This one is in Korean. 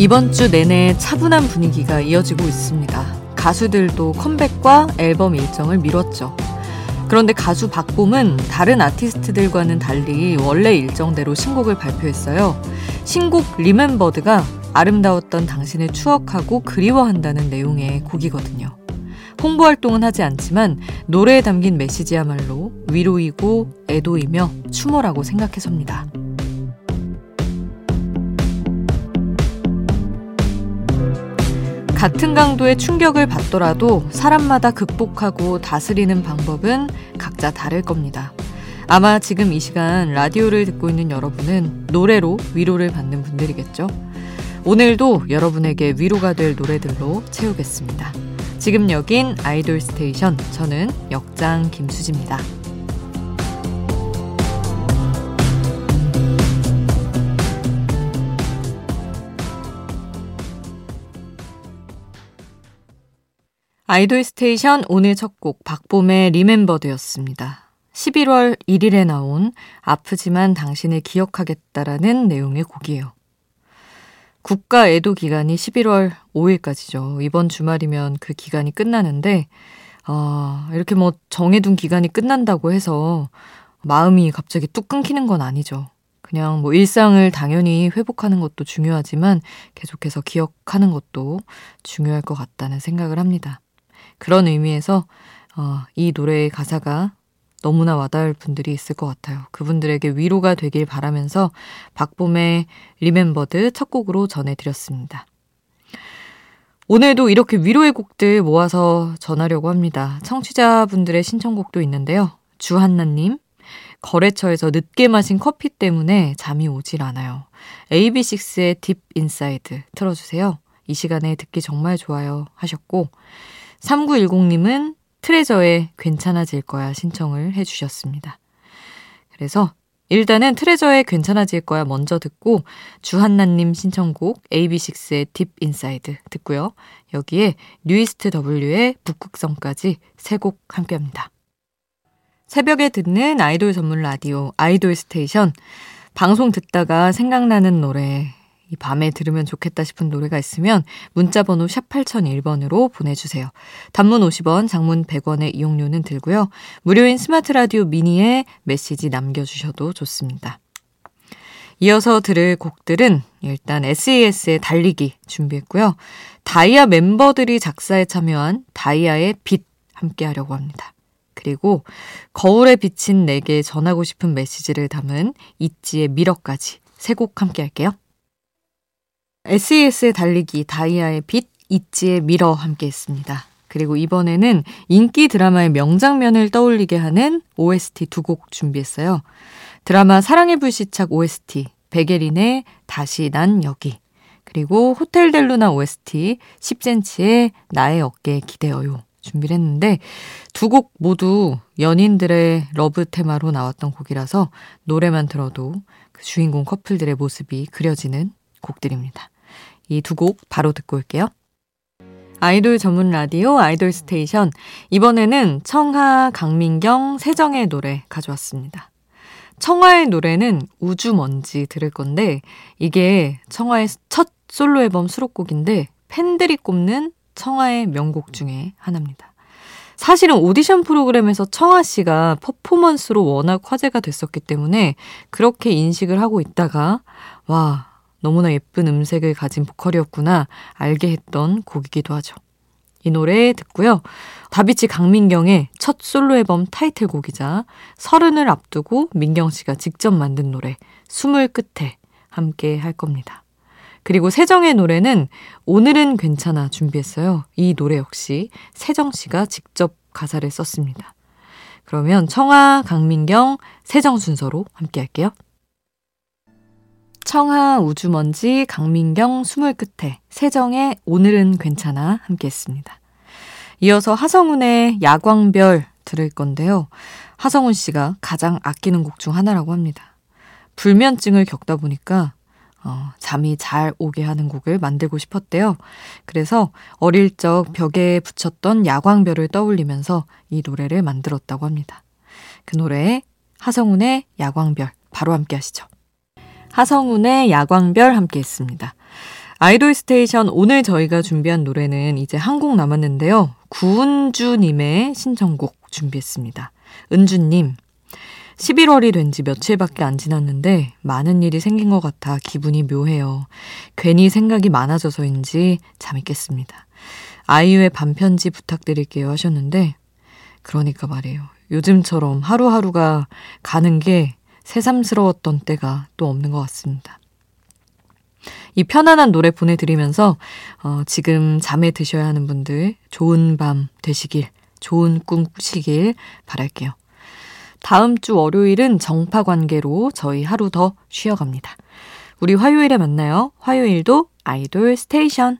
이번 주 내내 차분한 분위기가 이어지고 있습니다. 가수들도 컴백과 앨범 일정을 미뤘죠. 그런데 가수 박봄은 다른 아티스트들과는 달리 원래 일정대로 신곡을 발표했어요. 신곡 리멤버드가 아름다웠던 당신을 추억하고 그리워한다는 내용의 곡이거든요. 홍보 활동은 하지 않지만 노래에 담긴 메시지야말로 위로이고 애도이며 추모라고 생각해섭니다. 같은 강도의 충격을 받더라도 사람마다 극복하고 다스리는 방법은 각자 다를 겁니다. 아마 지금 이 시간 라디오를 듣고 있는 여러분은 노래로 위로를 받는 분들이겠죠? 오늘도 여러분에게 위로가 될 노래들로 채우겠습니다. 지금 여긴 아이돌 스테이션. 저는 역장 김수지입니다. 아이돌 스테이션 오늘 첫 곡 박봄의 리멤버드였습니다. 11월 1일에 나온 아프지만 당신을 기억하겠다라는 내용의 곡이에요. 국가 애도 기간이 11월 5일까지죠. 이번 주말이면 그 기간이 끝나는데, 아, 이렇게 뭐 정해둔 기간이 끝난다고 해서 마음이 갑자기 뚝 끊기는 건 아니죠. 그냥 뭐 일상을 당연히 회복하는 것도 중요하지만 계속해서 기억하는 것도 중요할 것 같다는 생각을 합니다. 그런 의미에서 어, 이 노래의 가사가 너무나 와닿을 분들이 있을 것 같아요. 그분들에게 위로가 되길 바라면서 박봄의 리멤버드 첫 곡으로 전해드렸습니다. 오늘도 이렇게 위로의 곡들 모아서 전하려고 합니다. 청취자분들의 신청곡도 있는데요. 주한나님, 거래처에서 늦게 마신 커피 때문에 잠이 오질 않아요. AB6IX의 Deep Inside 틀어주세요. 이 시간에 듣기 정말 좋아요 하셨고, 3910님은 트레저의 괜찮아질 거야 신청을 해주셨습니다. 그래서 일단은 트레저의 괜찮아질 거야 먼저 듣고 주한나님 신청곡 AB6IX의 Deep Inside 듣고요. 여기에 뉴이스트 W의 북극성까지 세 곡 함께합니다. 새벽에 듣는 아이돌 전문 라디오 아이돌 스테이션 방송 듣다가 생각나는 노래 이 밤에 들으면 좋겠다 싶은 노래가 있으면 문자 번호 샵 8001번으로 보내주세요. 단문 50원, 장문 100원의 이용료는 들고요. 무료인 스마트 라디오 미니에 메시지 남겨주셔도 좋습니다. 이어서 들을 곡들은 일단 SES의 달리기 준비했고요. 다이아 멤버들이 작사에 참여한 다이아의 빛 함께 하려고 합니다. 그리고 거울에 비친 내게 전하고 싶은 메시지를 담은 있지의 미러까지 세 곡 함께 할게요. SES의 달리기, 다이아의 빛, 있지의 미러 함께 했습니다. 그리고 이번에는 인기 드라마의 명장면을 떠올리게 하는 OST 두 곡 준비했어요. 드라마 사랑의 불시착 OST, 베게린의 다시 난 여기. 그리고 호텔 델루나 OST 10cm의 나의 어깨에 기대어요. 준비를 했는데 두 곡 모두 연인들의 러브 테마로 나왔던 곡이라서 노래만 들어도 그 주인공 커플들의 모습이 그려지는 곡들입니다. 이 두 곡 바로 듣고 올게요. 아이돌 전문 라디오 아이돌 스테이션. 이번에는 청하, 강민경, 세정의 노래 가져왔습니다. 청하의 노래는 우주 먼지 들을 건데 이게 청하의 첫 솔로 앨범 수록곡인데 팬들이 꼽는 청하의 명곡 중에 하나입니다. 사실은 오디션 프로그램에서 청아 씨가 퍼포먼스로 워낙 화제가 됐었기 때문에 그렇게 인식을 하고 있다가 와 너무나 예쁜 음색을 가진 보컬이었구나 알게 했던 곡이기도 하죠. 이 노래 듣고요. 다비치 강민경의 첫 솔로 앨범 타이틀곡이자 서른을 앞두고 민경 씨가 직접 만든 노래 숨을 끝에 함께 할 겁니다. 그리고 세정의 노래는 오늘은 괜찮아 준비했어요. 이 노래 역시 세정 씨가 직접 가사를 썼습니다. 그러면 청아, 강민경, 세정 순서로 함께 할게요. 청하 우주먼지 강민경 숨을 끝에 세정의 오늘은 괜찮아 함께 했습니다. 이어서 하성운의 야광별 들을 건데요. 하성운 씨가 가장 아끼는 곡 중 하나라고 합니다. 불면증을 겪다 보니까 어, 잠이 잘 오게 하는 곡을 만들고 싶었대요. 그래서 어릴 적 벽에 붙였던 야광별을 떠올리면서 이 노래를 만들었다고 합니다. 그 노래 하성운의 야광별 바로 함께 하시죠. 하성운의 야광별 함께 했습니다. 아이돌 스테이션 오늘 저희가 준비한 노래는 이제 한 곡 남았는데요. 구은주님의 신청곡 준비했습니다. 은주님, 11월이 된 지 며칠밖에 안 지났는데 많은 일이 생긴 것 같아 기분이 묘해요. 괜히 생각이 많아져서인지 잠이 깼습니다. 아이유의 반편지 부탁드릴게요 하셨는데 그러니까 말이에요. 요즘처럼 하루하루가 가는 게 새삼스러웠던 때가 또 없는 것 같습니다. 이 편안한 노래 보내드리면서 어, 지금 잠에 드셔야 하는 분들 좋은 밤 되시길, 좋은 꿈 꾸시길 바랄게요. 다음 주 월요일은 정파 관계로 저희 하루 더 쉬어갑니다. 우리 화요일에 만나요. 화요일도 아이돌 스테이션.